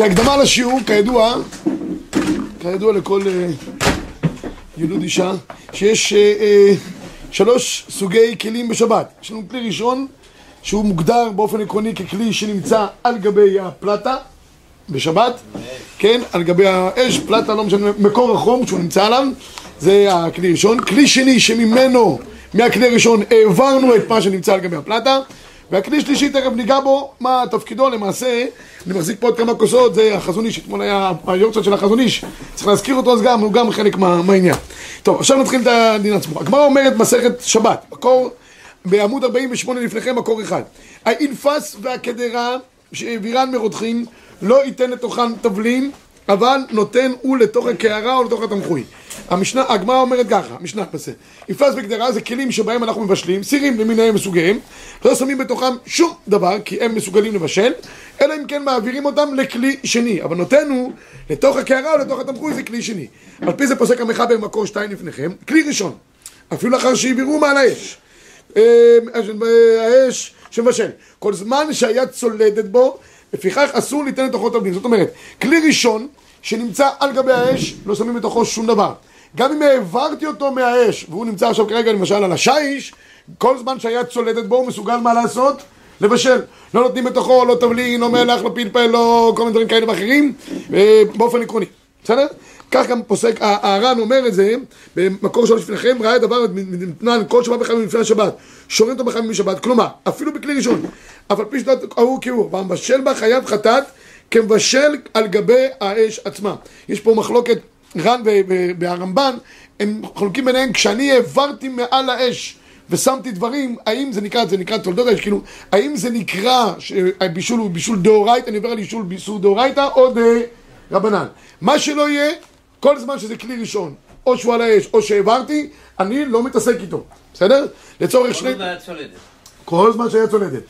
כהקדמה לשיעור, כידוע, כידוע לכל אה, ילוד אישה, שיש אה, אה, שלוש סוגי כלים בשבת. יש לנו כלי ראשון, שהוא מוגדר באופן עקרוני ככלי שנמצא על גבי הפלטה בשבת, כן, על גבי האש, פלטה, לא משנה, מקור החום שהוא נמצא עליו, זה הכלי הראשון. כלי שני שממנו, מהכלי הראשון, העברנו את מה שנמצא על גבי הפלטה. והכלי שלישי, תכף ניגע בו, מה תפקידו למעשה, אני מחזיק פה עוד כמה כוסות, זה החזון איש, אתמול היה היורצות של החזון איש, צריך להזכיר אותו, אז גם, הוא גם חלק מה, מהעניין. טוב, עכשיו נתחיל את הדין עצמו. הגמרא אומרת מסכת שבת, מקור, בעמוד 48 לפניכם, מקור אחד. האינפס והקדרה שהעבירן מרותחין, לא ייתן לתוכן תבלין, אבל נותן הוא לתוך הקערה או לתוך התמחוי. המשנה, הגמרא אומרת ככה, המשנה בסדר. אינפס וגדרה זה כלים שבהם אנחנו מבשלים, סירים למיניהם מסוגיהם, לא שמים בתוכם שום דבר, כי הם מסוגלים לבשל, אלא אם כן מעבירים אותם לכלי שני. אבל נותן הוא לתוך הקערה או לתוך התמחוי זה כלי שני. על פי זה פוסק המחבר מקור שתיים לפניכם, כלי ראשון, אפילו לאחר שהעבירו מעל האש. האש שמבשל. כל זמן שהיד צולדת בו, לפיכך אסור ליתן לתוכו תבלין. זאת אומרת, כלי ראשון שנמצא על גבי האש, לא שמים בתוכו שום דבר. גם אם העברתי אותו מהאש, והוא נמצא עכשיו כרגע למשל על השיש, כל זמן שהיד צולדת בו הוא מסוגל מה לעשות? לבשל. לא נותנים בתוכו לא תבלין, לא מלח, לא פלפל, לא כל מיני דברים כאלה ואחרים, באופן עקרוני. בסדר? כך גם פוסק, הר"ן אומר את זה במקור שלוש לפניכם, ראה את דבר מתנן כל שבת בחמים לפני השבת, שורים אותו בחמים בשבת, כלומר, אפילו בכלי ראשון, אף על פי שנת ההוא כהוא, והמבשל בה חייב חטאת כמבשל על גבי האש עצמה. יש פה מחלוקת ר"ן והרמב"ן, הם חולקים ביניהם, כשאני העברתי מעל האש ושמתי דברים, האם זה נקרא, זה נקרא תולדות האש, כאילו, האם זה נקרא שהבישול הוא בישול דאורייתא, אני עובר על בישול בישול דאורייתא או דרבנן. מה שלא יהיה, כל זמן שזה כלי ראשון, או שהוא על האש, או שהעברתי, אני לא מתעסק איתו, בסדר? לצורך שני... כל זמן היה צולדת. כל זמן שהיה צולדת.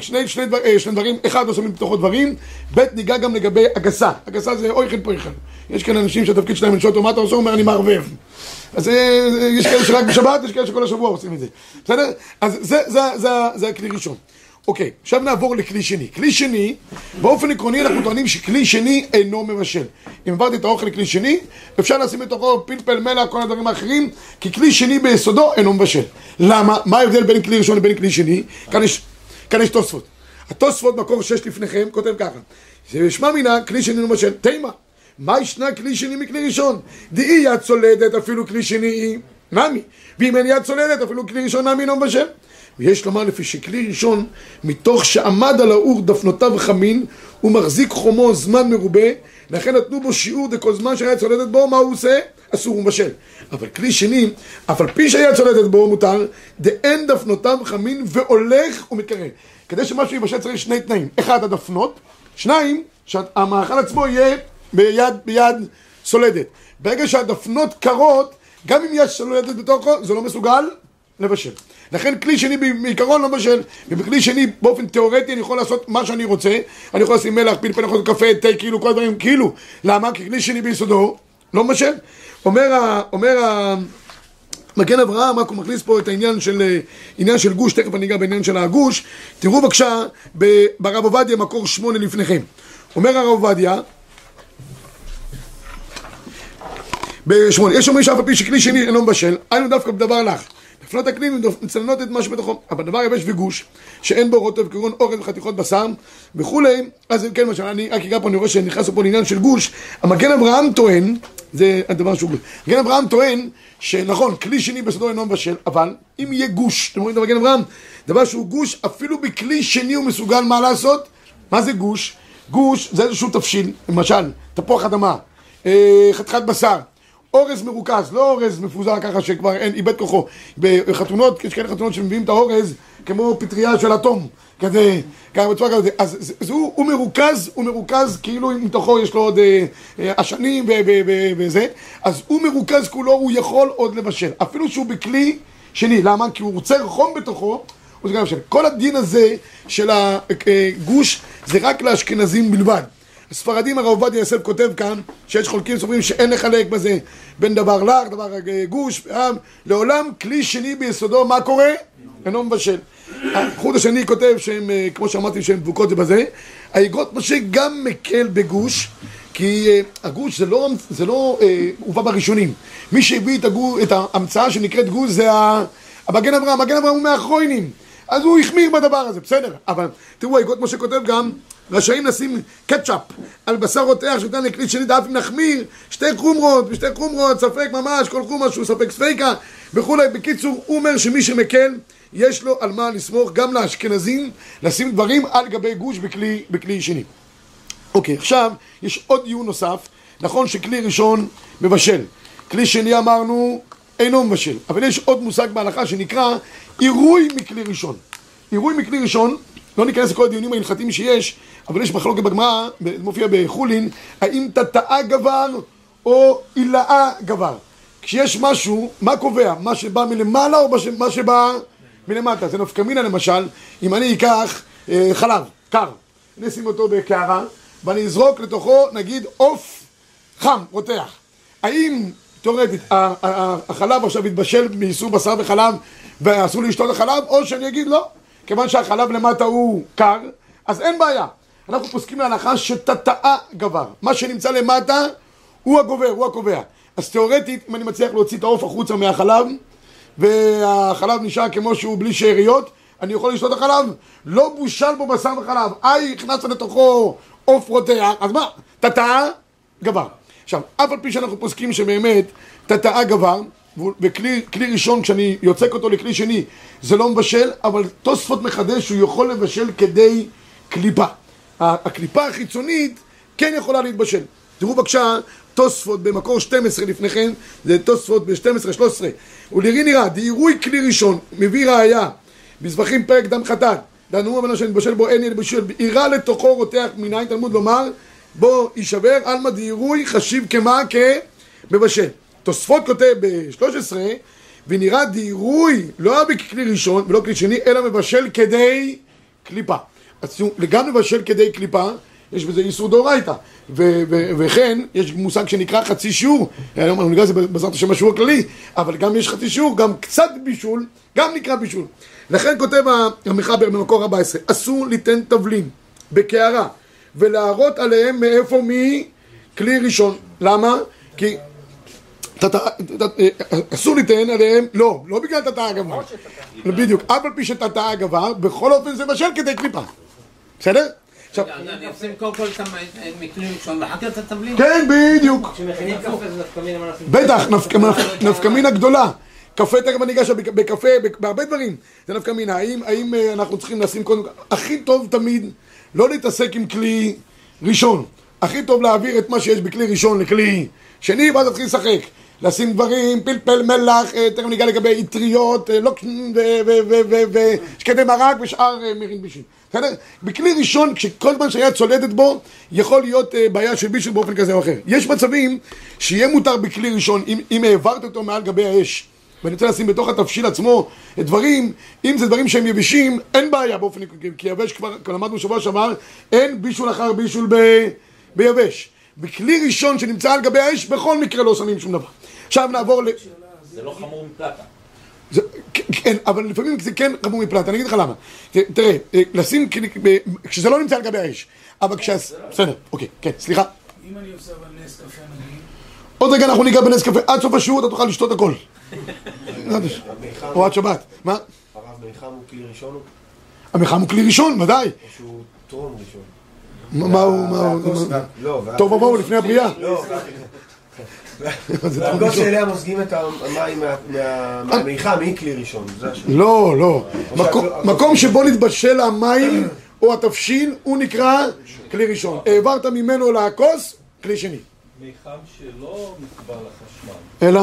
שני, שני, דבר, שני דברים, אחד לא שמים בתוכו דברים, ב' ניגע גם לגבי הגסה. הגסה זה אויכן פויכן. יש כאן אנשים שהתפקיד שלהם לשאול אותו מה אתה עושה, הוא אומר אני מערבב. אז יש כאלה שרק בשבת, יש כאלה שכל השבוע עושים את זה. בסדר? אז זה, זה, זה, זה הכלי ראשון. אוקיי, עכשיו נעבור לכלי שני. כלי שני, באופן עקרוני אנחנו טוענים שכלי שני אינו מבשל. אם עברתי את האוכל לכלי שני, אפשר לשים בתוכו פלפל, מלח, כל הדברים האחרים, כי כלי שני ביסודו אינו מבשל. למה? מה ההבדל בין כלי ראשון לבין כלי שני? כאן יש, כאן יש תוספות. התוספות, מקור שש לפניכם, כותב ככה. זה שמע מינה, כלי שני מבשל. תימה. מה ישנה כלי שני מכלי ראשון? דאי יד צולדת אפילו כלי שני היא נמי. ואם אין יד צולדת אפילו כלי ראשון נמי אינו מבשל. ויש לומר לפי שכלי ראשון, מתוך שעמד על האור דפנותיו חמין, הוא מחזיק חומו זמן מרובה, לכן נתנו בו שיעור דכל זמן שהיה צולדת בו, מה הוא עושה? אסור הוא מבשל. אבל כלי שני, אף על פי שהיה צולדת בו מותר, דאין דפנותיו חמין והולך ומתקרב. כדי שמשהו יבשל צריך שני תנאים, אחד הדפנות, שניים, שהמאכל עצמו יהיה ביד, ביד צולדת. ברגע שהדפנות קרות, גם אם יש צולדת בתוכו, זה לא מסוגל לבשל. לכן כלי שני בעיקרון לא בשל, ובכלי שני באופן תיאורטי אני יכול לעשות מה שאני רוצה, אני יכול לשים מלח, פלפל, יכול לעשות קפה, תה, כאילו, כל הדברים, כאילו. למה? כי כלי שני ביסודו לא בשל. אומר. אומר. מגן אברהם, רק הוא מכניס פה את העניין של, עניין של גוש, תכף אני אגע בעניין של הגוש. תראו בבקשה ברב עובדיה, מקור שמונה לפניכם. אומר הרב עובדיה, בשמונה, יש אומרים שאף על פי שכלי שני אינו מבשל, היינו דווקא בדבר לך. דפנות הכלים מצננות את מה שבתוכו, אבל דבר יבש וגוש, שאין בו רוטב כגון אורז וחתיכות בשר וכולי, אז כן, מה שאני רק אגע פה, אני רואה שנכנס פה לעניין של גוש, המגן אברהם טוען, זה הדבר שהוא גוש, מגן אברהם טוען שנכון, כלי שני בסודו אינו מבשל, אבל אם יהיה גוש, אתם רואים את המגן אברהם, דבר שהוא גוש, אפילו בכלי שני הוא מסוגל מה לעשות? מה זה גוש? גוש זה איזשהו תבשיל, למשל, תפוח אדמה, חתיכת בשר, אורז מרוכז, לא אורז מפוזר ככה שכבר אין, איבד כוחו. בחתונות, יש כאלה חתונות שמביאים את האורז כמו פטריה של אטום, כזה, ככה בצורה כזאת. אז זה, זה, הוא, הוא מרוכז, הוא מרוכז כאילו מתוכו יש לו עוד עשנים אה, וזה, אז הוא מרוכז כולו, הוא יכול עוד לבשל. אפילו שהוא בכלי שני, למה? כי הוא רוצה חום בתוכו. כל הדין הזה של הגוש זה רק לאשכנזים בלבד. הספרדים הרב עובדיה יוסף כותב כאן שיש חולקים סופרים שאין לחלק בזה בין דבר לך, דבר גוש, עם, לעולם כלי שני ביסודו, מה קורה? אינו מבשל. החוט השני כותב שהם, כמו שאמרתי, שהם דבוקות זה בזה, האגרות משה גם מקל בגוש, כי אה, הגוש זה לא, זה לא אה, הובא בראשונים. מי שהביא את, הגוש, את ההמצאה שנקראת גוש זה המגן אברהם, מגן אברהם הוא מהכרוינים. אז הוא החמיר בדבר הזה, בסדר. אבל תראו, האגרות משה כותב גם, רשאים לשים קטשאפ על בשר רותח שניתן לכלי שני דף אם נחמיר, שתי חומרות, ושתי חומרות, ספק ממש, כל חומרה שהוא ספק ספיקה וכולי. בקיצור, הוא אומר שמי שמקל, יש לו על מה לסמוך גם לאשכנזים לשים דברים על גבי גוש בכלי, בכלי שני. אוקיי, עכשיו יש עוד דיון נוסף. נכון שכלי ראשון מבשל. כלי שני אמרנו אינו מבשל. אבל יש עוד מושג בהלכה שנקרא עירוי מכלי ראשון. עירוי מכלי ראשון, לא ניכנס לכל הדיונים ההלכתיים שיש, אבל יש מחלוקת בגמרא, מופיע בחולין, האם תתאה גבר או עילאה גבר. כשיש משהו, מה קובע? מה שבא מלמעלה או מה שבא מלמטה? זה נפקא מינה למשל, אם אני אקח אה, חלב, קר, אני אשים אותו בקערה, ואני אזרוק לתוכו, נגיד, עוף חם, רותח. האם, תאורטית, החלב עכשיו יתבשל מאיסור בשר וחלב ואסור לשתות החלב, או שאני אגיד לא, כיוון שהחלב למטה הוא קר, אז אין בעיה. אנחנו פוסקים להנחה שתתאה גבר. מה שנמצא למטה הוא הגובר, הוא הקובע. אז תאורטית, אם אני מצליח להוציא את העוף החוצה מהחלב, והחלב נשאר כמו שהוא בלי שאריות, אני יכול לשתות החלב? לא בושל בו בשר וחלב. איי, הכנסת לתוכו עוף רותח, אז מה? תתאה גבר. עכשיו, אף על פי שאנחנו פוסקים שבאמת תתאה גבר, וכלי ראשון, כשאני יוצק אותו לכלי שני, זה לא מבשל, אבל תוספות מחדש שהוא יכול לבשל כדי קליפה. הקליפה החיצונית כן יכולה להתבשל. תראו בבקשה, תוספות במקור 12 לפניכם, זה תוספות ב-12-13. ולרי נראה, דעירוי כלי ראשון, מביא ראיה, בזבחים פרק דם חטאת, דנו אמנו שנתבשל בו אין ילבשל, בעירה לתוכו רותח מנין תלמוד לומר, בו יישבר, עלמא דעירוי חשיב כמה כמבשל. תוספות כותב ב-13, ונראה דעירוי לא היה בכלי ראשון ולא כלי שני, אלא מבשל כדי קליפה. אז גם מבשל כדי קליפה, יש בזה איסור דאורייתא. וכן, יש מושג שנקרא חצי שיעור, היום אנחנו נקרא לזה בעזרת השם השיעור הכללי, אבל גם יש חצי שיעור, גם קצת בישול, גם נקרא בישול. לכן כותב המחבר במקור 14, אסור ליתן תבלין בקערה ולהראות עליהם מאיפה מכלי ראשון. למה? כי אסור ליתן עליהם, לא, לא בגלל תתאה גבר, בדיוק, אף על פי שתתאה גבר, בכל אופן זה בשל כדי קליפה, בסדר? עכשיו... אני אשים קודם כל את המקרים ראשון, ואחר כך את התבלין. כן, בדיוק. כשמכינים קפה זה נפקמינה בטח, נפקמינה גדולה. קפה, תכף אני אגש בקפה, בהרבה דברים. זה נפקמינה. האם אה, אנחנו צריכים לשים קודם... הכי טוב תמיד לא להתעסק עם כלי ראשון. הכי טוב להעביר את מה שיש בכלי ראשון לכלי שני, ואז להתחיל לשחק. לשים דברים, פלפל, מלח, אה, תכף ניגע לגבי אטריות, אה, לוקשן ושקדי מרק ושאר מירים בישין. בסדר? בכלי ראשון, כשכל זמן שהיה צולדת בו, יכול להיות בעיה של בישול באופן כזה או אחר. יש מצבים שיהיה מותר בכלי ראשון, אם, אם העברת אותו מעל גבי האש. ואני רוצה לשים בתוך התבשיל עצמו דברים, אם זה דברים שהם יבשים, אין בעיה באופן כי יבש כבר, כבר למדנו שבוע שעבר, אין בישול אחר בישול ב, ביבש. בכלי ראשון שנמצא על גבי האש, בכל מקרה לא שמים שום דבר. עכשיו נעבור ל... זה לא חמור מפלטה. זה, כן, אבל לפעמים זה כן חמור מפלטה, אני אגיד לך למה. תראה, לשים, כשזה לא נמצא על גבי האש, אבל כשה... בסדר, אוקיי, כן, סליחה. אם אני עושה אבל נס קפה נגיד... עוד רגע אנחנו ניגע בנס קפה, עד סוף השיעור אתה תוכל לשתות הכל. או עד שבת. מה? הרב מיחם הוא כלי ראשון? המיחם הוא כלי ראשון, ודאי. או שהוא טרום ראשון? מה הוא, מה הוא, טוב ובואו לפני הבריאה. הכוס שאליה מוזגים את המים מהמיחם היא כלי ראשון. לא, לא. מקום שבו נתבשל המים או התבשיל, הוא נקרא כלי ראשון. העברת ממנו לכוס, כלי שני. מיחם שלא מחובר לחשמל. אלא?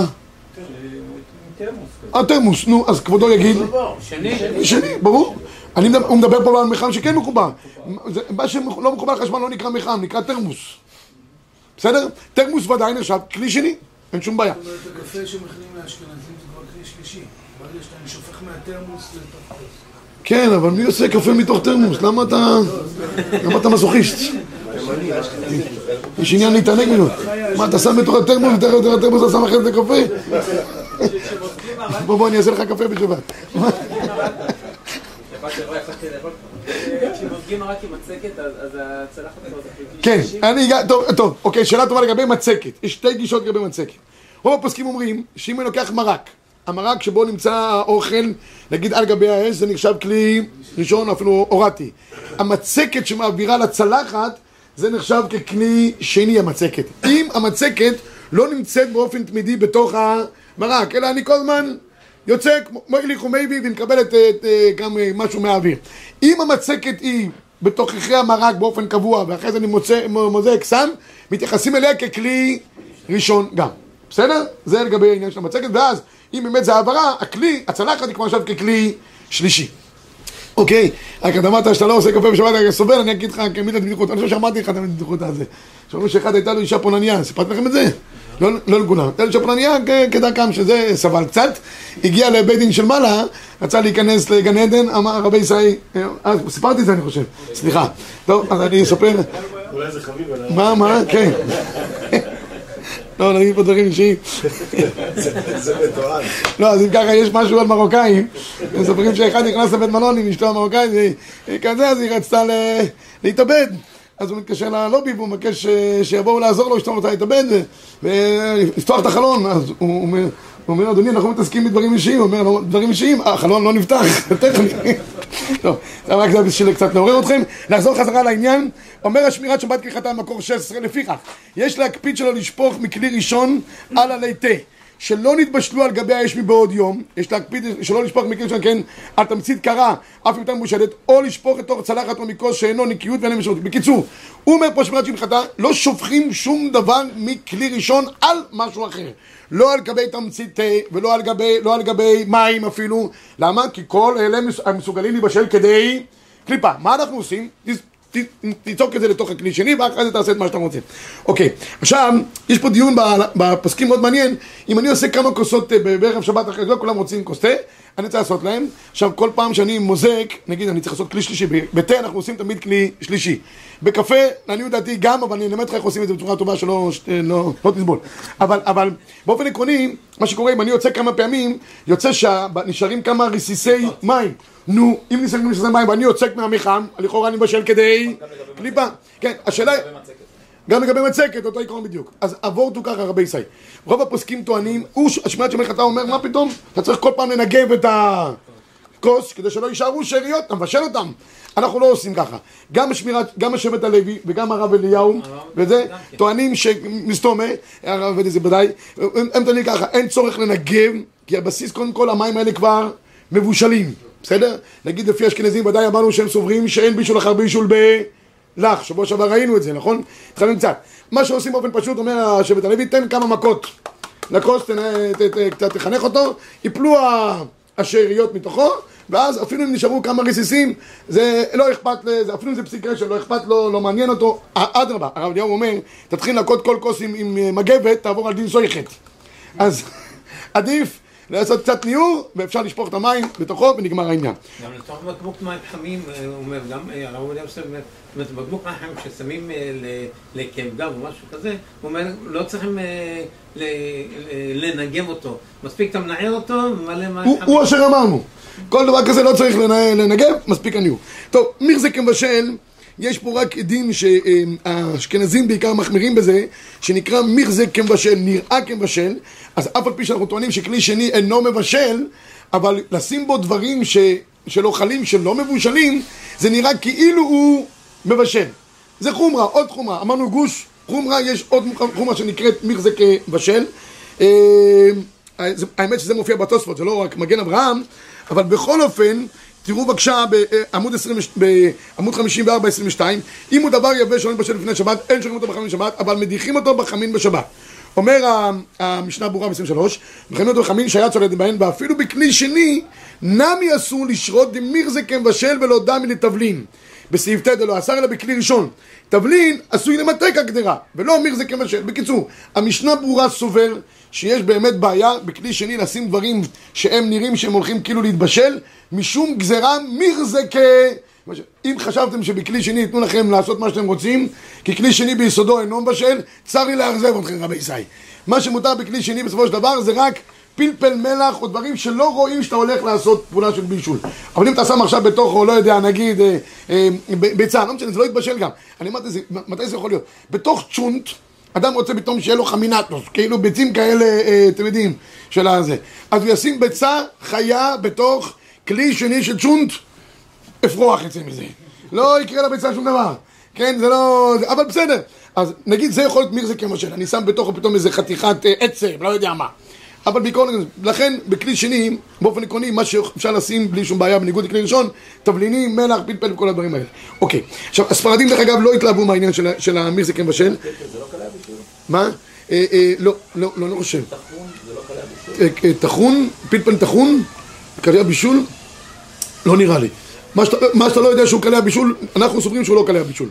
תרמוס. התרמוס, נו, אז כבודו יגיד... שני. שני, ברור. הוא מדבר פה על מיחם שכן מחובר. מה שלא מחובר לחשמל לא נקרא מיחם, נקרא תרמוס. בסדר? תרמוס ודאי נחשב כלי שני, אין שום בעיה. זאת אומרת, הקפה שמכינים לאשכנזים זה כבר כלי שלישי. ברגע שאתה שופך מהתרמוס לתוך. כן, אבל מי עושה קפה מתוך תרמוס? למה אתה... למה אתה מזוכיסט? יש עניין להתענג ממנו. מה, אתה שם בתוך התרמוס, ותכף התרמוס אתה שם אחרי זה קפה? בוא, בוא, אני אעשה לך קפה בשבת. הדגימה רק עם מצקת, אז אז הצלחת הזאת... כן, אני אגע, טוב, טוב, אוקיי, שאלה טובה לגבי מצקת. יש שתי גישות לגבי מצקת. רוב הפוסקים אומרים שאם אני לוקח מרק, המרק שבו נמצא האוכל, נגיד על גבי האש, זה נחשב כלי ראשון, אפילו הורדתי. המצקת שמעבירה לצלחת, זה נחשב ככלי שני המצקת. אם המצקת לא נמצאת באופן תמידי בתוך המרק, אלא אני כל הזמן יוצא כמו מויליך ומייבי ומקבלת אה, גם אה, משהו מהאוויר. אם המצקת היא בתוככי המרק באופן קבוע, ואחרי זה אני מוצא, מוזג סם, מתייחסים אליה ככלי ראשון גם. בסדר? זה לגבי העניין של המצקת, ואז אם באמת זה העברה, הכלי, הצלחת היא כמו עכשיו ככלי שלישי. אוקיי, רק אתה אמרת שאתה לא עושה קפה בשבת, אתה סובל, אני אגיד לך כמיד הבדיחות, אני חושב שאמרתי לך את הבדיחות הזה. שאומרים שאחד הייתה לו אישה פולניה, סיפרתי לכם את זה? לא, לא לכולם. פולניה כ- כדרכם, שזה סבל קצת. הגיע לבית דין של מעלה, רצה להיכנס לגן עדן, אמר רבי ישראל, אה, סיפרתי את זה אני חושב, סליחה. טוב, אז אני אספר. אולי זה חביב עליו. מה, מה, כן. לא, נגיד פה דברים אישיים. זה מתועד. לא, אז אם ככה יש משהו על מרוקאים, מספרים שאחד נכנס לבית מלון עם אשתו המרוקאית, כזה, אז היא רצתה להתאבד. אז הוא מתקשר ללובי והוא מבקש אה, שיבואו לעזור לו, אשתו רוצה להתאבד ולפתוח את החלון. אז הוא אומר, הוא אומר, אדוני, אנחנו מתעסקים בדברים אישיים. הוא אומר, "לא, דברים אישיים, "אה, החלון לא נפתח, טכני. טוב, זה רק בשביל קצת לעורר אתכם. לחזור חזרה לעניין, אומר השמירת שבת כהלכתה במקור 16, לפיכך, יש להקפיד שלא לשפוך מכלי ראשון על עלי תה. שלא נתבשלו על גבי האש מבעוד יום, יש להקפיד שלא לשפוך מכלי ראשון, כן, על תמצית קרה, אף אם הייתה מבושלת, או לשפוך לתוך צלחת או מכוס שאינו נקיות ואין להם משמעות. בקיצור, הוא אומר פה שמירת שהלכתה, לא שופכים שום דבר מכלי ראשון על משהו אחר. לא על גבי תמצית תה, ולא על גבי, לא על גבי מים אפילו. למה? כי כל אלה מס- מסוגלים להיבשל כדי קליפה. מה אנחנו עושים? תז- ת- תצעוק את זה לתוך הכלי שני, ואחרי זה תעשה את מה שאתה רוצה. אוקיי, עכשיו, יש פה דיון בפוסקים מאוד מעניין. אם אני עושה כמה כוסות אה, בערב שבת אחרי זה, לא כולם רוצים כוס תה, אני רוצה לעשות להם. עכשיו, כל פעם שאני מוזג, נגיד אני צריך לעשות כלי שלישי, בתה אנחנו עושים תמיד כלי שלישי. בקפה, לעניות דעתי גם, אבל אני אלמד אותך איך עושים את זה בצורה טובה שלא אה, לא, לא תסבול. אבל, אבל באופן עקרוני, מה שקורה, אם אני יוצא כמה פעמים, יוצא שנשארים כמה רסיסי מים. נו, אם נשארים רסיסי מים ואני יוצק מהמיחם, לכאורה אני מבשל כדי קליפה. כן, השאלה... גם לגבי מצקת, אותו עיקרון בדיוק. אז אבורט הוא ככה רבי ישראל. רוב הפוסקים טוענים, הוא, השמיעת שומר חטא אומר, מה פתאום? אתה צריך כל פעם לנגב את הכוס, כדי שלא יישארו שאריות, אתה מבשל אותם. אנחנו לא עושים ככה. גם השמירת, גם השבט הלוי וגם הרב אליהו, וזה, טוענים שמסתומה, הרב אלי זה ודאי, הם הם טוענים ככה, אין צורך לנגב, כי הבסיס, קודם כל, המים האלה כבר מבושלים, בסדר? נגיד לפי אשכנזים, ודאי אמרנו שהם סוברים שאין בישול אחר בישול ב... לך, שבוע שעבר ראינו את זה, נכון? התחלנו קצת. מה שעושים באופן פשוט, אומר השבט הלוי, תן כמה מכות לכוס, קצת תחנך אותו, יפלו השאריות מתוכו, ואז אפילו אם נשארו כמה רסיסים, זה לא אכפת, לזה, אפילו אם זה פסיק רשת, לא אכפת לו, לא מעניין אותו. א- אדרבה, הרב אליהו אומר, תתחיל לנקות כל כוס עם, עם אה, מגבת, תעבור על דין סויכת. אז עדיף לעשות קצת ניעור, ואפשר לשפוך את המים בתוכו, ונגמר העניין. גם לתוך בקבוק מים חמים, אה, הוא אומר, גם אה, הרב עובדיה עושה, אומר, זאת אומרת, בקבוק מים חמים ששמים אה, ל- לקמגב או משהו כזה, הוא אומר, לא צריכים לנגב אותו, מספיק אתה מנער אותו, ממלא מים הוא, הוא אשר אמרנו. כל דבר כזה לא צריך לנ- לנגב, מספיק הניעור. טוב, מירזה כמבשל, יש פה רק דין שהאשכנזים בעיקר מחמירים בזה, שנקרא מירזה כמבשל, נראה כמבשל, אז אף על פי שאנחנו טוענים שכלי שני אינו מבשל, אבל לשים בו דברים ש, של אוכלים שלא מבושלים, זה נראה כאילו הוא מבשל. זה חומרה, עוד חומרה. אמרנו גוש חומרה, יש עוד חומרה שנקראת מירזה כבשל. אה, האמת שזה מופיע בתוספות, זה לא רק מגן אברהם, אבל בכל אופן, תראו בבקשה בעמוד, 20, בעמוד 54-22, אם הוא דבר יבש שלא מתבשל לפני שבת, אין שומעים אותו בחמין בשבת, אבל מדיחים אותו בחמין בשבת. אומר המשנה ברורה ב-23, מכנים אותו בחמין שהיה צולד בהן, ואפילו בכלי שני, נמי אסור לשרות דמירזה כמבשל ולא דמי לתבלין. בסעיף ט' אלא אסר אלא בכלי ראשון. תבלין עשוי למתק הגדרה, ולא מירזה כמשל. בקיצור, המשנה ברורה סובר שיש באמת בעיה בכלי שני לשים דברים שהם נראים שהם הולכים כאילו להתבשל, משום גזרה מירזה כ... אם חשבתם שבכלי שני ייתנו לכם לעשות מה שאתם רוצים, כי כלי שני ביסודו אינו מבשל, צר לי לאכזב אתכם רבי ישראל. מה שמותר בכלי שני בסופו של דבר זה רק פלפל מלח או דברים שלא רואים שאתה הולך לעשות פעולה של בישול. אבל אם אתה שם עכשיו בתוכו, לא יודע, נגיד אה, אה, ביצה, לא משנה, זה לא יתבשל גם. אני אמרתי, מתי זה יכול להיות? בתוך צ'ונט, אדם רוצה פתאום שיהיה לו חמינטוס, כאילו ביצים כאלה, אה, אתם יודעים, של הזה. אז הוא ישים ביצה חיה בתוך כלי שני של צ'ונט, אפרוח יצא מזה. לא יקרה לביצה שום דבר. כן, זה לא... אבל בסדר. אז נגיד זה יכול להיות מירזה כמשל, אני שם בתוכו פתאום איזה חתיכת אה, עצם, לא יודע מה. אבל בעיקרון, לכן בכלי שני, באופן עקרוני, מה שאפשר לשים בלי שום בעיה, בניגוד לכלי ראשון, תבלינים, מלח, פלפל וכל הדברים האלה. אוקיי. עכשיו, הספרדים דרך אגב לא התלהבו מהעניין של, ה- של המירזה כמשל. מה? אה, אה, לא, לא, לא, לא חושב. אה, אה, טחון, פלפל טחון, קליע בישול, לא נראה לי. מה שאתה, לא יודע שהוא קליע בישול, אנחנו סוברים שהוא לא קליע בישול.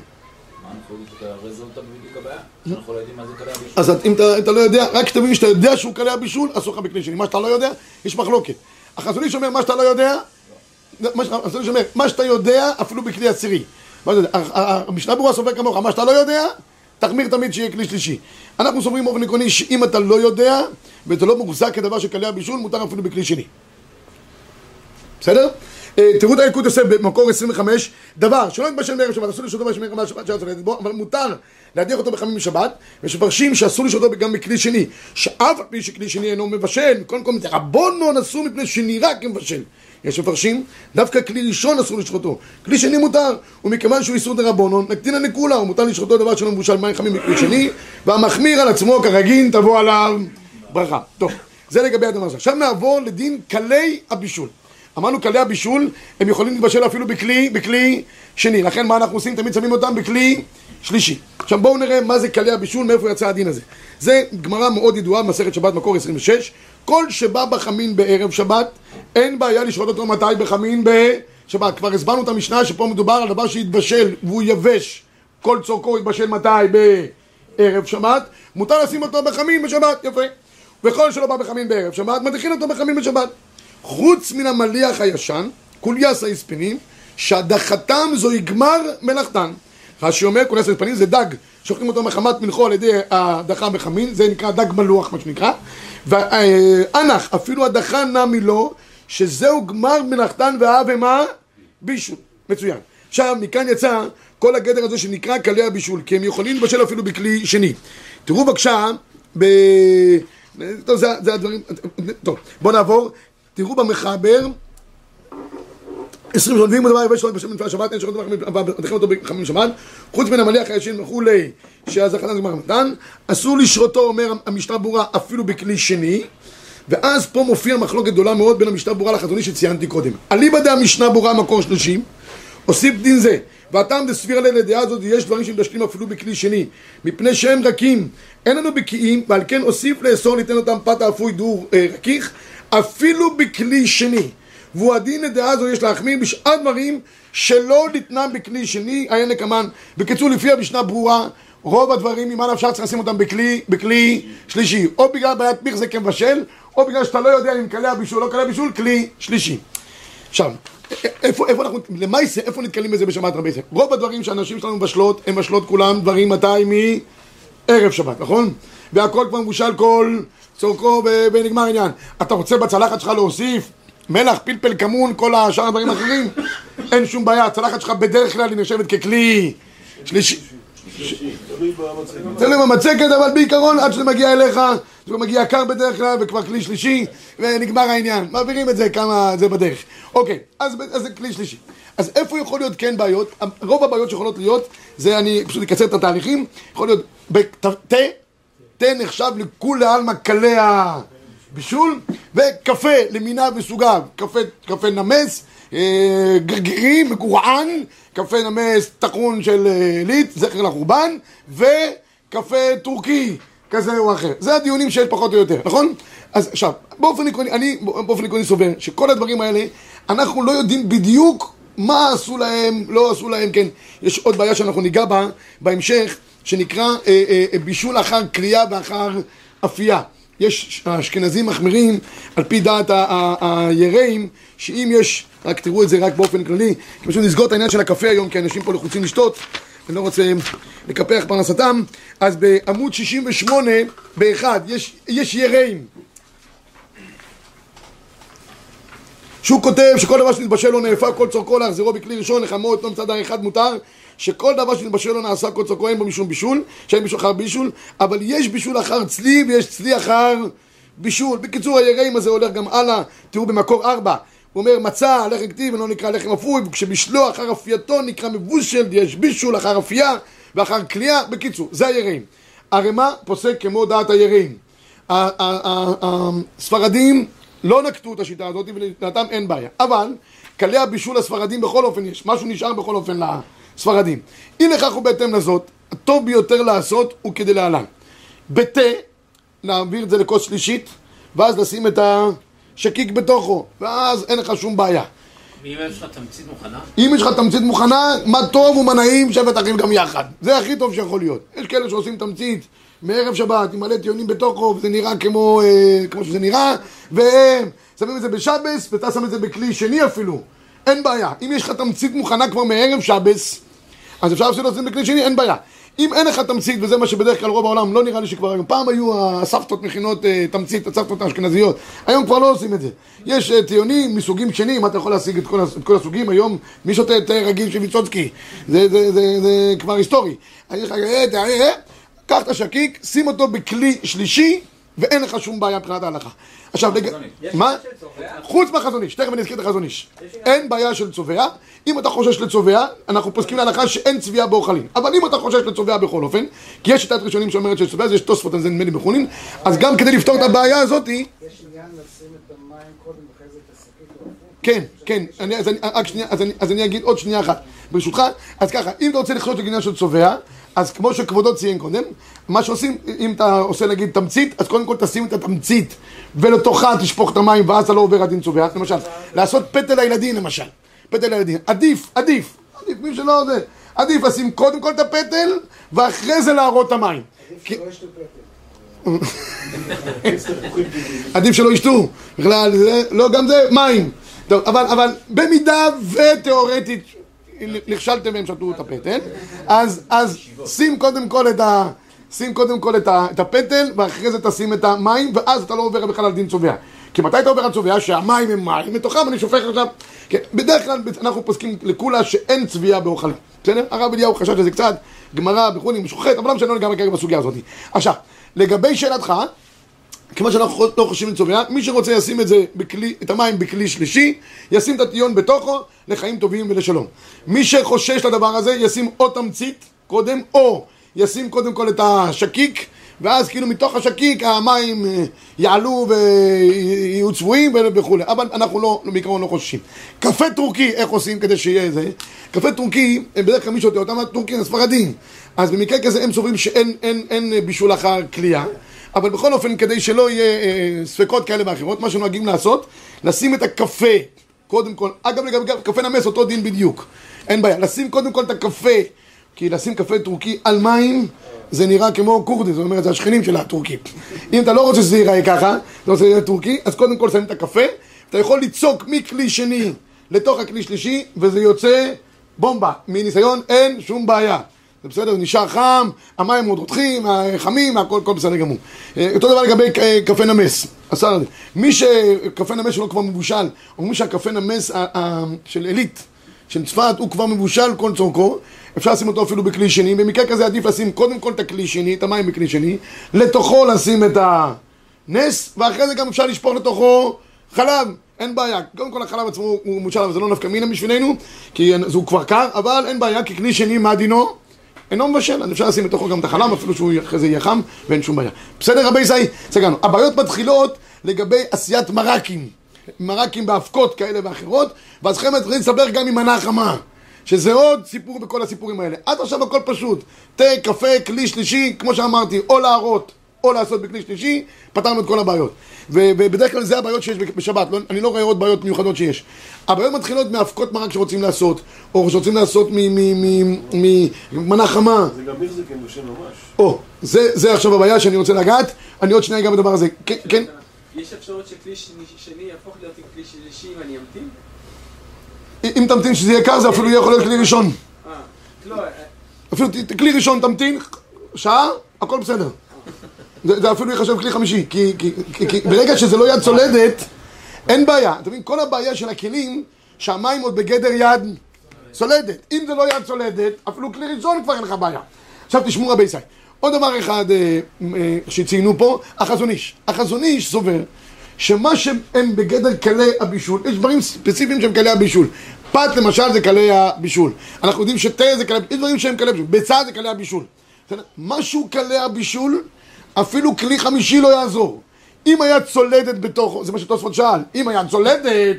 אנחנו לא יודעים מה זה בישול. אז אם אתה, אתה לא יודע, רק כשתבין שאתה יודע שהוא קליע בישול, אסור לך בכלי שני. מה שאתה לא יודע, יש מחלוקת. החזון איש אומר, מה שאתה לא יודע, החזון איש אומר, מה שאתה יודע, אפילו בכלי עשירי. המשנה ברורה סובר כמוך, מה שאתה לא יודע, תחמיר תמיד שיהיה כלי שלישי. אנחנו סוברים באופן עקרוני שאם אתה לא יודע, וזה לא מוחזק כדבר של קליע בישול, מותר אפילו בכלי שני. בסדר? אה, תראו את הילקוט יוסף במקור 25, דבר שלא יתבשל מערב שבת, אסור לשתותו בשמי רמה שבת שבת אבל מותר להדיח אותו בחמים בשבת, ושמפרשים שאסור לשתותו גם בכלי שני, שאף על פי שכלי שני אינו מבשל, קודם כל זה רבונון אסור מפני שנראה כמבשל. יש מפרשים, דווקא כלי ראשון אסור לשחוטו, כלי שני מותר, ומכיוון שהוא איסור דרבונון, נקטין הנקולה, ומותר לשחוטו דבר שלא מבושל מים חמים בכלי שני, והמחמיר על עצמו כרגיל תבוא עליו ברכה. טוב, זה לגבי הדבר הזה. עכשיו נעבור לדין כלי הבישול. אמרנו כלי הבישול, הם יכולים להתבשל אפילו בכלי, בכלי שני. לכן מה אנחנו עושים? תמיד שמים אותם בכלי שלישי. עכשיו בואו נראה מה זה כלי הבישול, מאיפה יצא הדין הזה. זה גמרא מאוד ידועה, מסכת שבת מקור 26. כל שבא בחמין בערב שבת, אין בעיה לשחוט אותו מתי בחמין בשבת. כבר הסברנו את המשנה שפה מדובר על דבר שהתבשל והוא יבש. כל צורכו יתבשל מתי? בערב שבת. מותר לשים אותו בחמין בשבת, יפה. וכל שלא בא בחמין בערב שבת, מדיחין אותו בחמין בשבת. חוץ מן המליח הישן, קוליאס היספנים, שהדחתם זוהי גמר מלאכתן. רש"י אומר, קוליאס היספנים זה דג, שוחטים אותו מחמת מלכו על ידי הדחה בחמין, זה נקרא דג מלוח מה שנקרא, ואנח, אפילו הדחה נמי לו, שזהו גמר מלאכתן והאב מה? בישול. מצוין. עכשיו, מכאן יצא כל הגדר הזה שנקרא כלי הבישול, כי הם יכולים לבשל אפילו בכלי שני. תראו בבקשה, ב... טוב, זה, זה הדברים... טוב, בואו נעבור. תראו במחבר, עשרים שנות, ואם הדבר יבש שלו בשם מנפל שבת, אין שעות דבר, מתחילים אותו בחמים שבת, חוץ מן המליח הישן וכולי, שאז החתן זה גמר מתן, אסור לשרותו, אומר המשנה ברורה, אפילו בכלי שני, ואז פה מופיע מחלוקת גדולה מאוד בין המשנה ברורה לחזוני שציינתי קודם. אליבא דהמשנה ברורה מקור שלישי, הוסיף דין זה, והטעם דסביר עליה לדעה הזאת, יש דברים שמדשלים אפילו בכלי שני, מפני שהם רכים, אין לנו בקיאים, ועל כן הוסיף לאסור ליתן אותם פת האפוי דור אה, רכיך, אפילו בכלי שני. והוא הדין לדעה זו יש להחמיר בשאר דברים שלא ניתנם בכלי שני, היה נקמן. בקיצור, לפי המשנה ברורה, רוב הדברים, ממה נפשך צריך לשים אותם בכלי, בכלי שלישי. או בגלל בעיית מיך זה כמבשל, או בגלל שאתה לא יודע אם כלי הבישול או לא כלי הבישול, כלי שלישי. עכשיו, איפה, איפה אנחנו, למעשה, איפה נתקלים בזה בשבת רבי יצחק? רוב הדברים שהאנשים שלנו מבשלות, הם מבשלות כולם דברים מתי מערב שבת, נכון? והכל כבר מבושל כל צורכו ונגמר העניין. אתה רוצה בצלחת שלך להוסיף מלח, פלפל, כמון, כל השאר הדברים האחרים? אין שום בעיה, הצלחת שלך בדרך כלל היא נחשבת ככלי שלישי. תלוי במצקת, אבל בעיקרון עד שזה מגיע אליך, זה מגיע קר בדרך כלל וכבר כלי שלישי ונגמר העניין. מעבירים את זה כמה זה בדרך. אוקיי, אז, זה כלי שלישי. אז איפה יכול להיות כן בעיות? רוב הבעיות שיכולות להיות, זה אני פשוט אקצר את התהליכים, יכול להיות תה, תה נחשב לכולי עלמא קלי הבישול, וקפה למיניו וסוגיו, קפה, קפה נמס, אה, גרגירי, מגורען, קפה נמס טחון של אה, ליט, זכר לחורבן, וקפה טורקי כזה או אחר. זה הדיונים שיש פחות או יותר, נכון? אז עכשיו, באופן עקרוני, אני באופן עקרוני סובר שכל הדברים האלה, אנחנו לא יודעים בדיוק מה עשו להם, לא עשו להם, כן. יש עוד בעיה שאנחנו ניגע בה בהמשך, שנקרא אה, אה, אה, בישול אחר קריאה ואחר אפייה. יש האשכנזים מחמירים, על פי דעת היראים, שאם יש, רק תראו את זה רק באופן כללי, כי פשוט נסגור את העניין של הקפה היום, כי אנשים פה לחוצים לשתות, אני לא רוצה לקפח פרנסתם, אז בעמוד 68, באחד, יש, יש יראים. שהוא כותב שכל דבר שנתבשל לו נאפה כל צורכו להחזירו בכלי ראשון לחמו אותו מצד האחד מותר שכל דבר שנתבשל לו נעשה כל צורכו אין בו משום בישול שאין בישול אחר בישול אבל יש בישול אחר צלי ויש צלי אחר בישול. בקיצור היראים הזה הולך גם הלאה. תראו במקור ארבע. הוא אומר מצה לחם כתיב אינו נקרא לחם אפוי וכשבשלו אחר אפייתו נקרא מבושל יש בישול אחר אפייה ואחר כליאה בקיצור זה היראים. הרמ"א פוסק כמו דעת היראים. הספרדים לא נקטו את השיטה הזאת ולדעתם אין בעיה אבל כלי הבישול הספרדים בכל אופן יש משהו נשאר בכל אופן לספרדים אי לכך ובהתאם לזאת הטוב ביותר לעשות הוא כדלהלן בתה נעביר את זה לכוס שלישית ואז לשים את השקיק בתוכו ואז אין לך שום בעיה ואם יש לך תמצית מוכנה? אם יש לך תמצית מוכנה, מה טוב ומה נעים, שבת אחים גם יחד. זה הכי טוב שיכול להיות. יש כאלה שעושים תמצית מערב שבת עם מלא טיעונים בתוכו, וזה נראה כמו, אה, כמו שזה נראה, והם שמים את זה בשבס, ואתה שם את זה בכלי שני אפילו. אין בעיה. אם יש לך תמצית מוכנה כבר מערב שבס, אז אפשר לעשות את זה בכלי שני, אין בעיה. אם אין לך תמצית, וזה מה שבדרך כלל רוב העולם, לא נראה לי שכבר היום, פעם היו הסבתות מכינות אה, תמצית, הסבתות האשכנזיות, היום כבר לא עושים את זה. יש אה, טיעונים מסוגים שונים, אתה יכול להשיג את כל, את כל הסוגים, היום מי שותה את אה, רגיל של ויצוצקי, זה, זה, זה, זה כבר היסטורי. קח את השקיק, שים אותו בכלי שלישי, ואין לך שום בעיה מבחינת ההלכה. עכשיו, לג... מה? חוץ מהחזון איש, תכף אני אזכיר את החזון איש. אין בעיה של צובע, אם אתה חושש לצובע, אנחנו פוסקים להלכה שאין צביעה באוכלים. אבל אם אתה חושש לצובע בכל אופן, כי יש שיטת ראשונים שאומרת שצובע, אז יש תוספות זה נדמה לי בחולין, אז גם כדי לפתור את הבעיה הזאתי, יש עניין לשים את המים קודם ואחרי זה את השקית או הפוך? כן, כן, אני, אז, אני, רק שנייה, אז, אני, אז אני אגיד עוד שנייה אחת, ברשותך. אז ככה, אם אתה רוצה לחיות לעניין של צובע, אז כמו שכבודו ציין קודם, מה שעושים, אם אתה עושה נגיד תמצית, אז קודם כל תשים את התמצית ולתוכה תשפוך את המים ואז אתה לא עובר הדין צובע, למשל, לעשות פטל לילדים למשל, פטל לילדים, עדיף, עדיף, עדיף, מי שלא זה, עדיף לשים קודם כל את הפטל ואחרי זה להראות את המים. עדיף שלא ישתו, בכלל, זה, לא, גם זה מים. טוב, אבל, אבל במידה ותיאורטית נכשלתם והם שתו את הפטל, אז, אז שים קודם כל את ה... שים קודם כל את, ה, את הפטל, ואחרי זה תשים את המים, ואז אתה לא עובר בכלל על דין צובע. כי מתי אתה עובר על צובע? שהמים הם מים, מתוכם אני שופך עכשיו... כן, בדרך כלל אנחנו פוסקים לכולה שאין צביעה באוכלים. בסדר? הרב אליהו חשש לזה קצת, גמרא וכולי, משוחט, אבל לא משנה לגמרי כרגע בסוגיה הזאת. עכשיו, לגבי שאלתך, כיוון שאנחנו לא חושבים לצובע, מי שרוצה ישים את זה בכלי, את המים בכלי שלישי, ישים את הטיון בתוכו לחיים טובים ולשלום. מי שחושש לדבר הזה, ישים או תמצית קודם, או ישים קודם כל את השקיק, ואז כאילו מתוך השקיק המים אה, יעלו ויהיו צבועים וכולי. אבל אנחנו לא, בעיקרון לא חוששים. קפה טורקי, איך עושים כדי שיהיה זה? קפה טורקי, בדרך כלל מי שותה אותם הטורקים הספרדים. אז במקרה כזה הם סוברים שאין אין, אין בישול אחר כליאה. אבל בכל אופן, כדי שלא יהיה אה, ספקות כאלה ואחרות, מה שנוהגים לעשות, לשים את הקפה, קודם כל, אגב לגבי קפה נמס, אותו דין בדיוק, אין בעיה, לשים קודם כל את הקפה, כי לשים קפה טורקי על מים, זה נראה כמו כורדי, זאת אומרת, זה השכנים של הטורקים. אם אתה לא רוצה שזה ייראה ככה, אתה רוצה שזה טורקי, אז קודם כל שמים את הקפה, אתה יכול ליצוק מכלי שני לתוך הכלי שלישי, וזה יוצא בומבה. מניסיון אין שום בעיה. זה בסדר, נשאר חם, המים מאוד רותחים, חמים, הכל, הכל בסדר גמור. אה, אותו דבר לגבי אה, קפה נמס, השר הזה. מי שקפה נמס שלו כבר מבושל, אומרים שהקפה נמס של עילית, של צפת, הוא כבר מבושל כל צורכו, אפשר לשים אותו אפילו בכלי שני, במקרה כזה עדיף לשים קודם כל את הכלי שני, את המים בכלי שני, לתוכו לשים את הנס, ואחרי זה גם אפשר לשפוך לתוכו חלב, אין בעיה. קודם כל החלב עצמו הוא מבושל, אבל זה לא נפקא מינה בשבילנו, כי הוא כבר קר, אבל אין בעיה, כי כלי שני, מה דינו? אינו מבשל, אז אפשר לשים בתוכו גם את החלב, אפילו שהוא אחרי זה יהיה חם, ואין שום בעיה. בסדר, רבי זי? סגרנו. הבעיות מתחילות לגבי עשיית מרקים. מרקים באבקות כאלה ואחרות, ואז לכם מתחילים לספר גם עם מנה חמה. שזה עוד סיפור בכל הסיפורים האלה. עד עכשיו הכל פשוט. תה, קפה, כלי שלישי, כמו שאמרתי, או להראות, או לעשות בכלי שלישי, פתרנו את כל הבעיות. ובדרך כלל זה הבעיות שיש בשבת, לא, אני לא רואה עוד בעיות מיוחדות שיש. הבעיות מתחילות מאבקות מרק שרוצים לעשות, או שרוצים לעשות מ- מ- מ- ממנה חמה. זה גם מירזיק כן בשם ממש. או, זה, זה עכשיו הבעיה שאני רוצה לגעת, אני עוד שנייה אגע בדבר הזה. כן, כן, יש אפשרות שכלי שני יהפוך להיות כלי שלישי אם אני אמתין? אם תמתין שזה יהיה קר זה אפילו יכול להיות כלי ראשון. אה, לא, אה, אפילו כלי ראשון תמתין, שעה, הכל בסדר. זה, זה אפילו ייחשב כלי חמישי, כי, כי, כי, ברגע שזה לא יד צולדת, אין בעיה. אתה מבין, כל הבעיה של הכלים, שהמים עוד בגדר יד צולדת. אם זה לא יד צולדת, אפילו כלי ראשון כבר אין לך בעיה. עכשיו תשמעו רבי ישראל. עוד דבר אחד אה, אה, שציינו פה, החזון איש. החזון איש סובר שמה שהם בגדר כלי הבישול, יש דברים ספציפיים שהם כלי הבישול. פת למשל זה כלי הבישול. אנחנו יודעים שתה זה כלי, יש דברים שהם כלי הבישול. ביצה זה כלי הבישול. משהו כלי הבישול, אפילו כלי חמישי לא יעזור. אם היה צולדת בתוכו, זה מה שתוספות שאל, אם היה צולדת,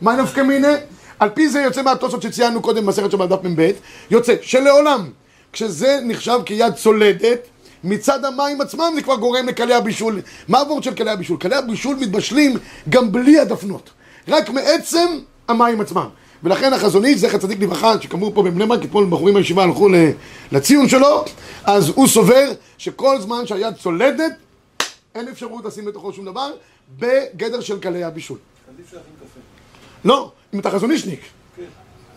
מה נפקא מיני? על פי זה יוצא מהתוספות שציינו קודם במסכת שבת דף מ"ב, יוצא שלעולם, כשזה נחשב כיד צולדת, מצד המים עצמם זה כבר גורם לכלי הבישול. מה הוורד של כלי הבישול? כלי הבישול מתבשלים גם בלי הדפנות, רק מעצם המים עצמם. ולכן החזון איש, זכר צדיק לברכה, שכאמור פה בבני ברק, אתמול בחורים בישיבה הלכו לציון שלו, אז הוא סובר שכל זמן שהיד צולדת, אין אפשרות לשים בתוכו שום דבר, בגדר של כלי הבישול. לא, אם אתה חזון אישניק.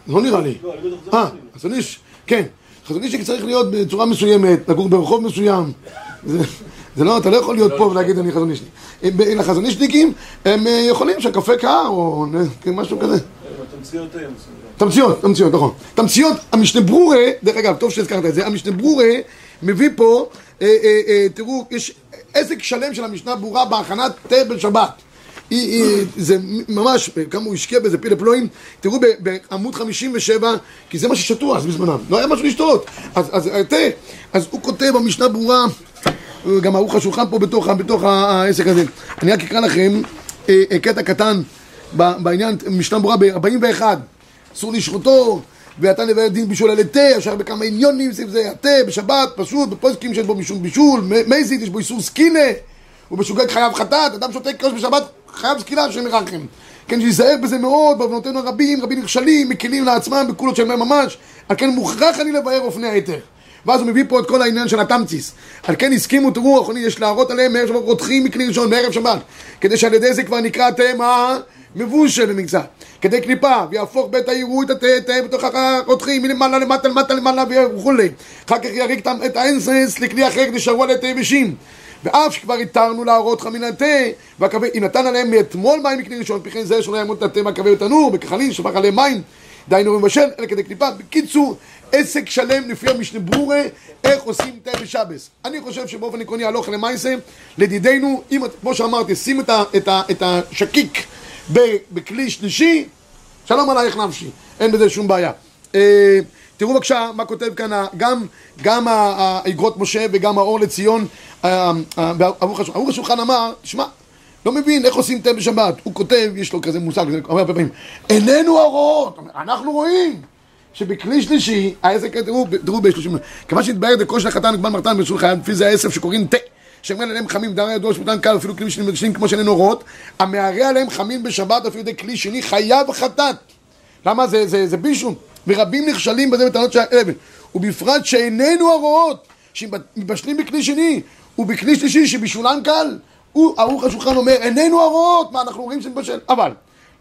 לא נראה לי. לא, אה, מתאים. חזון איש, כן. חזון אישניק צריך להיות בצורה מסוימת, לגור ברחוב מסוים. זה- לא, אתה לא יכול להיות פה ולהגיד אני חזון אישניק. הם- אלה החזון אישניקים, הם אה, יכולים שהקפה קר או כן, משהו כזה. תמציות, תמציות, נכון. תמציות, המשנה ברורה, דרך אגב, טוב שהזכרת את זה, המשנה ברורה מביא פה, אה, אה, אה, תראו, יש עסק שלם של המשנה ברורה בהכנת תה בשבת. היא, היא, זה ממש, כמה הוא השקיע בזה פילה פלואים, תראו בעמוד 57, כי זה מה ששתו אז בזמנם, לא היה משהו לשתות, אז, אז אה, תה, אז הוא כותב במשנה ברורה, גם ערוך השולחן פה בתוך, בתוך העסק הזה, אני רק אקרא לכם אה, אה, קטע קטן בעניין, משנה ברורה ב-41, אסור לשחוטו, ואתה נבהר דין בישול על התה, אפשר בכמה עניונים סביב זה, התה בשבת, פשוט, בפוסקים שיש בו משום בישול, מ- מזיד, יש בו איסור סקינה, הוא בשוגג חייב חטאת, אדם שותה כוס בשבת, חייב סקילה השם ירחם. כן, שיזהר בזה מאוד, בעוונותינו הרבים, רבים נכשלים, מקלים לעצמם בקולות של מי ממש, על כן מוכרח אני לבאר אופני ההיתר. ואז הוא מביא פה את כל העניין של התמציס. על כן הסכימו, תראו, אחרוני, יש להראות עליהם מערב שבת, רותחים מכלי ראשון, מערב שבת. כדי שעל ידי זה כבר נקרא תמה מבושל למקצת. כדי קליפה, ויהפוך בית העירו את התה, תה בתוך הרותחים, מלמעלה למטה, למטה למעלה וכולי. אחר כך יריק את- האנסנס לכלי אחר כדי שרו עלי תה יבשים. ואף שכבר התרנו להראות לך מן התה, והקווה, אם נתן עליהם מאתמול מים מכלי ראשון, פי כן זה שלא יעמוד את התה מהקווה בתנור, בכחלין, שפך עליהם מים, דהיינו מבשל, אלא כדי קליפה. בקיצור, עסק שלם לפי המשנה ברורה, איך עושים תה בשבס. אני חושב שבאופן עקרוני הלוך למעשה, לדידינו, אם, כמו שאמרתי, שים את, ה, את, ה, את השקיק בכלי שלישי, שלום עלייך נפשי, אין בזה שום בעיה. אה, תראו בבקשה מה כותב כאן גם, גם האגרות משה וגם האור לציון, אה, אה, וערוך השולחן. אמר, שמע, לא מבין איך עושים תה בשבת. הוא כותב, יש לו כזה מושג, הוא אומר הרבה פעמים, איננו ההוראות, אנחנו רואים. שבכלי שלישי, העסק, תראו, תראו ב-30, כיוון שהתבהר את של החתן נקבן מרתן ברשות חייו, לפי זה העשב שקוראים תה, שאומרים עליהם חמים, דרי ידוע שמותן קל, אפילו כלי שני מדשנים כמו שאיננו אורות, המערה עליהם חמים בשבת, אפילו ידי כלי שני, חייב חטאת. למה זה, זה, זה בישום? ורבים נכשלים בזה בטענות של האבן. ובפרט שאיננו הרואות, שמבשלים בכלי שני, ובכלי שלישי שבישולן קל, הוא, ערוך השולחן אומר, איננו הרואות, מה אנחנו רואים שמבשל? אבל,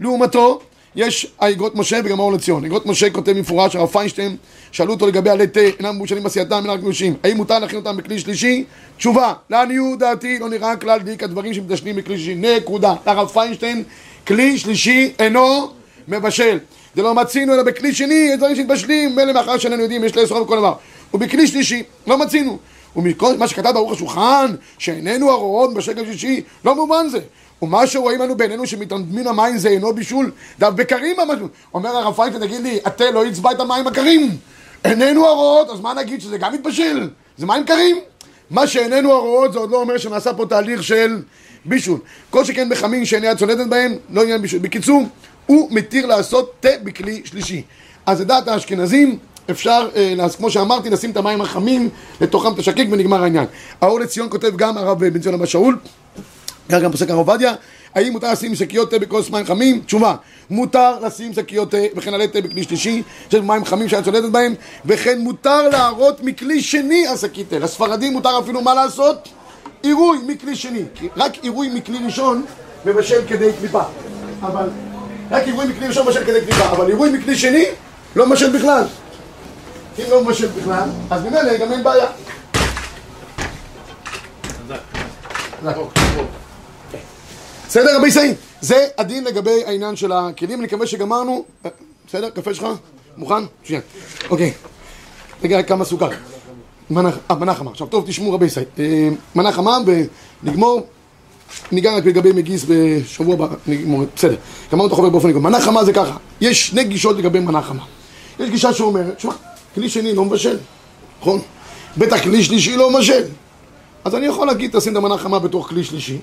לעומתו, יש האגרות משה וגם האור לציון. אגרות משה כותב מפורש, הרב פיינשטיין, שאלו אותו לגבי עלי תה, אינם מבושלים בעשייתם, אלא רק מיושים. האם מותר להכין אותם בכלי שלישי? תשובה, לעניות דעתי לא נראה כלל דיק הדברים שמדשנים בכלי שלישי. נקודה. לרב פיינשטיין, כלי שלישי אינו מבשל. זה לא מצינו אלא בכלי שני, יש דברים שמתבשלים, מילא מאחר שאיננו יודעים, יש לאסור בכל דבר. ובכלי שלישי, לא מצינו. ומכל מה שכתב ברוך השולחן, שאיננו הרואות בשקל שישי, לא מובן זה. ומה שרואים לנו בעינינו שמתעלמים המים זה אינו בישול, דף בקרים ממש. אומר הרב פיינשטיין, תגיד לי, התה לא יצבע את המים הקרים. איננו הרואות, אז מה נגיד שזה גם מתבשל? זה מים קרים? מה שאיננו הרואות זה עוד לא אומר שנעשה פה תהליך של בישול. כל שכן בחמין שאין יד צולדת בהם, לא עניין בישול. בקיצור, הוא מתיר לעשות תה בכלי שלישי. אז לדעת האשכנזים, אפשר, אה, לס- כמו שאמרתי, לשים את המים החמים לתוכם את השקיק ונגמר העניין. האור לציון כותב גם הרב בן ציון אבא שאול, כך גם פוסק הרב עובדיה, האם מותר לשים שקיות תה בכוס מים חמים? תשובה, מותר לשים שקיות תה וכן עלי תה בכלי שלישי, שיש מים חמים שאת צולדת בהם, וכן מותר להראות מכלי שני השקית תה. לספרדים מותר אפילו מה לעשות? עירוי מכלי שני, רק עירוי מכלי ראשון מבשל כדי קליפה. אבל, רק עירוי מכלי ראשון מבשל כדי קליפה, אבל עירוי מכלי שני לא מבשל בכלל. אם לא מבשל בכלל, אז ממילא גם אין בעיה. בסדר, רבי סעיד? זה הדין לגבי העניין של הכלים, אני מקווה שגמרנו. אה, בסדר? קפה שלך? מוכן? מצוין. אוקיי. רגע, כמה סוכר. מנה אה, חמה. עכשיו, טוב, תשמעו רבי סעיד. מנה חמה ונגמור. ניגע רק לגבי מגיס בשבוע הבא, נגמור, בסדר. גמרנו את החוברת באופן נגמר. מנה חמה זה ככה, יש שני גישות לגבי מנה חמה. יש גישה שאומרת, שמע, כלי שני לא מבשל, נכון? בטח כלי שלישי לא מבשל. אז אני יכול להגיד, תשים את המנה חמה בתוך כלי שלישי,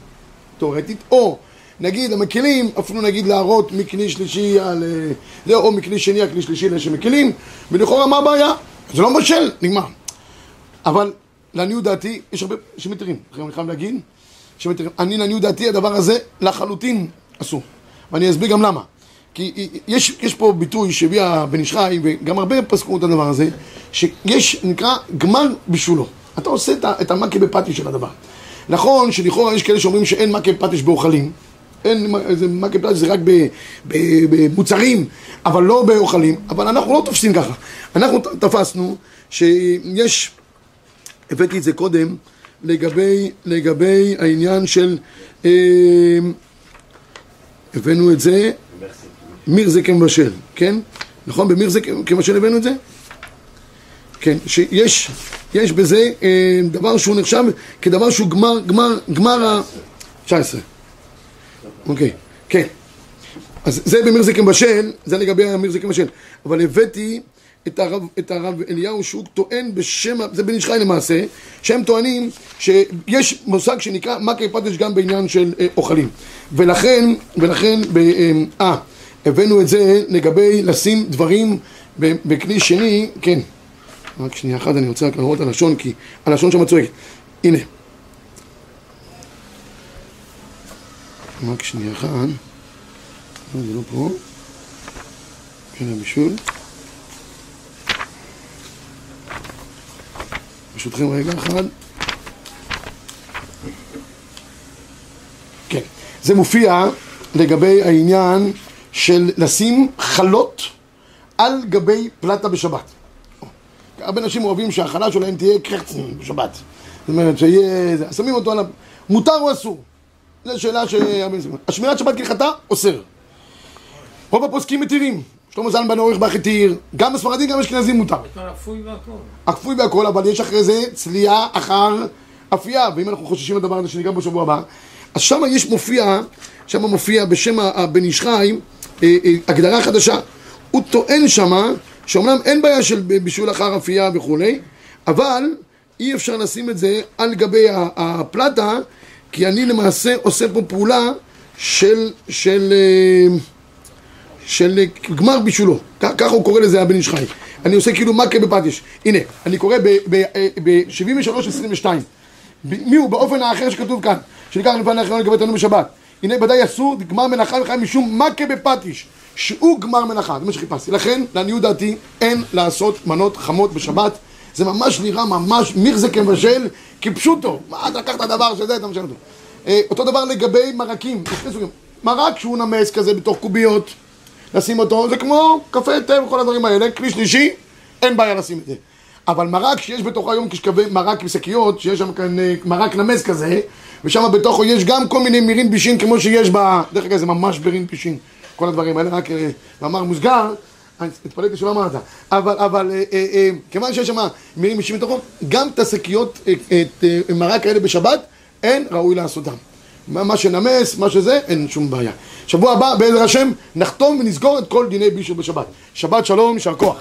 תאורטית, או נגיד המקלים, אפילו נגיד להראות מכלי שלישי על... אה, זה, או מכלי שני על כלי שלישי לשם מקלים, ולכאורה מה הבעיה? זה לא מבשל, נגמר. אבל לעניות דעתי, יש הרבה שמתירים, אני חייב להגיד, שמתירים. אני לעניות דעתי, הדבר הזה לחלוטין אסור. ואני אסביר גם למה. כי יש, יש פה ביטוי שהביא הבן איש חי, וגם הרבה פסקו את הדבר הזה, שיש, נקרא, גמר בשולו. אתה עושה את, ה- את המכה בפטיש של הדבר. נכון שלכאורה יש כאלה שאומרים שאין מכה בפטיש באוכלים, אין, מכה בפטיש זה רק במוצרים, אבל לא באוכלים, אבל אנחנו לא תופסים ככה. אנחנו תפסנו שיש, הבאתי את זה קודם, לגבי, לגבי העניין של, אה, הבאנו את זה, מיר זה כמבשל, כן? נכון? במיר זה כמבשל הבאנו את זה? כן, שיש יש בזה אה, דבר שהוא נחשב כדבר שהוא גמר, גמר, גמר ה... 19. אוקיי, כן. אז זה במיר זה כמבשל, זה לגבי המיר זה כמבשל. אבל הבאתי את הרב, את הרב אליהו שהוא טוען בשם, זה בן איש חי למעשה, שהם טוענים שיש מושג שנקרא מכה פטיש גם בעניין של אה, אוכלים. ולכן, ולכן, ב, אה, אה, הבאנו את זה לגבי לשים דברים בכלי שני, כן. רק שנייה אחת, אני רוצה רק לראות את הלשון, כי הלשון שם צועקת. הנה. רק שנייה אחת. לא, זה לא פה. כן, הבישול. ברשותכם רגע אחד. כן. זה מופיע לגבי העניין של לשים חלות על גבי פלטה בשבת. הרבה אנשים אוהבים שההכלה שלהם תהיה קרצן בשבת. זאת אומרת, שיהיה... שמים אותו על ה... מותר או אסור? זו שאלה ש... השמירת שבת כהלכתה, אוסר. רוב הפוסקים מתירים. שלמה זלמן עורך באח התיר, גם בספרדי גם אשכנזים מותר. הכל אפוי והכל. הכפוי והכל, אבל יש אחרי זה צלייה אחר אפייה, ואם אנחנו חוששים לדבר הזה שניגע בו בשבוע הבא, אז שם יש מופיע, שם מופיע בשם הבן איש אה, אה, הגדרה חדשה. הוא טוען שמה, שאומנם אין בעיה של בישול אחר אפייה וכולי, אבל אי אפשר לשים את זה על גבי הפלטה, כי אני למעשה עושה פה פעולה של, של, אה, של אה, גמר בישולו, ככה הוא קורא לזה הבן איש חי. אני עושה כאילו מכה בפטיש. הנה, אני קורא ב-73-22. מי הוא באופן האחר שכתוב כאן, שניקח לפני האחרון לגבי תנו בשבת. הנה ודאי אסור גמר מלאכה וחיים משום מכה בפטיש, שהוא גמר מלאכה, זה מה שחיפשתי. לכן, לעניות דעתי, אין לעשות מנות חמות בשבת. זה ממש נראה ממש מירזה כמבשל, כפשוטו. מה, אתה לקחת דבר שזה, אתה משנה אותו. אה, אותו דבר לגבי מרקים. מרק שהוא נמס כזה בתוך קוביות, לשים אותו, זה כמו קפה תה וכל הדברים האלה, כלי שלישי, אין בעיה לשים את זה. אבל מרק שיש בתוכו היום כשקווי מרק בשקיות, שיש שם כאן אה, מרק נמס כזה, ושם בתוכו יש גם כל מיני מירין בישין כמו שיש ב... דרך אגב זה ממש בירין בישין, כל הדברים האלה, רק אה, מאמר מוסגר, אני התפלאתי שלא אמרת, אבל, אבל אה, אה, כיוון שיש שם מירין בישין בתוכו, גם את השקיות, את מרק האלה בשבת, אין ראוי לעשותם. מה שנמס, מה שזה, אין שום בעיה. שבוע הבא, בעזר השם, נחתום ונסגור את כל דיני בישול בשבת. שבת שלום, יישר כוח.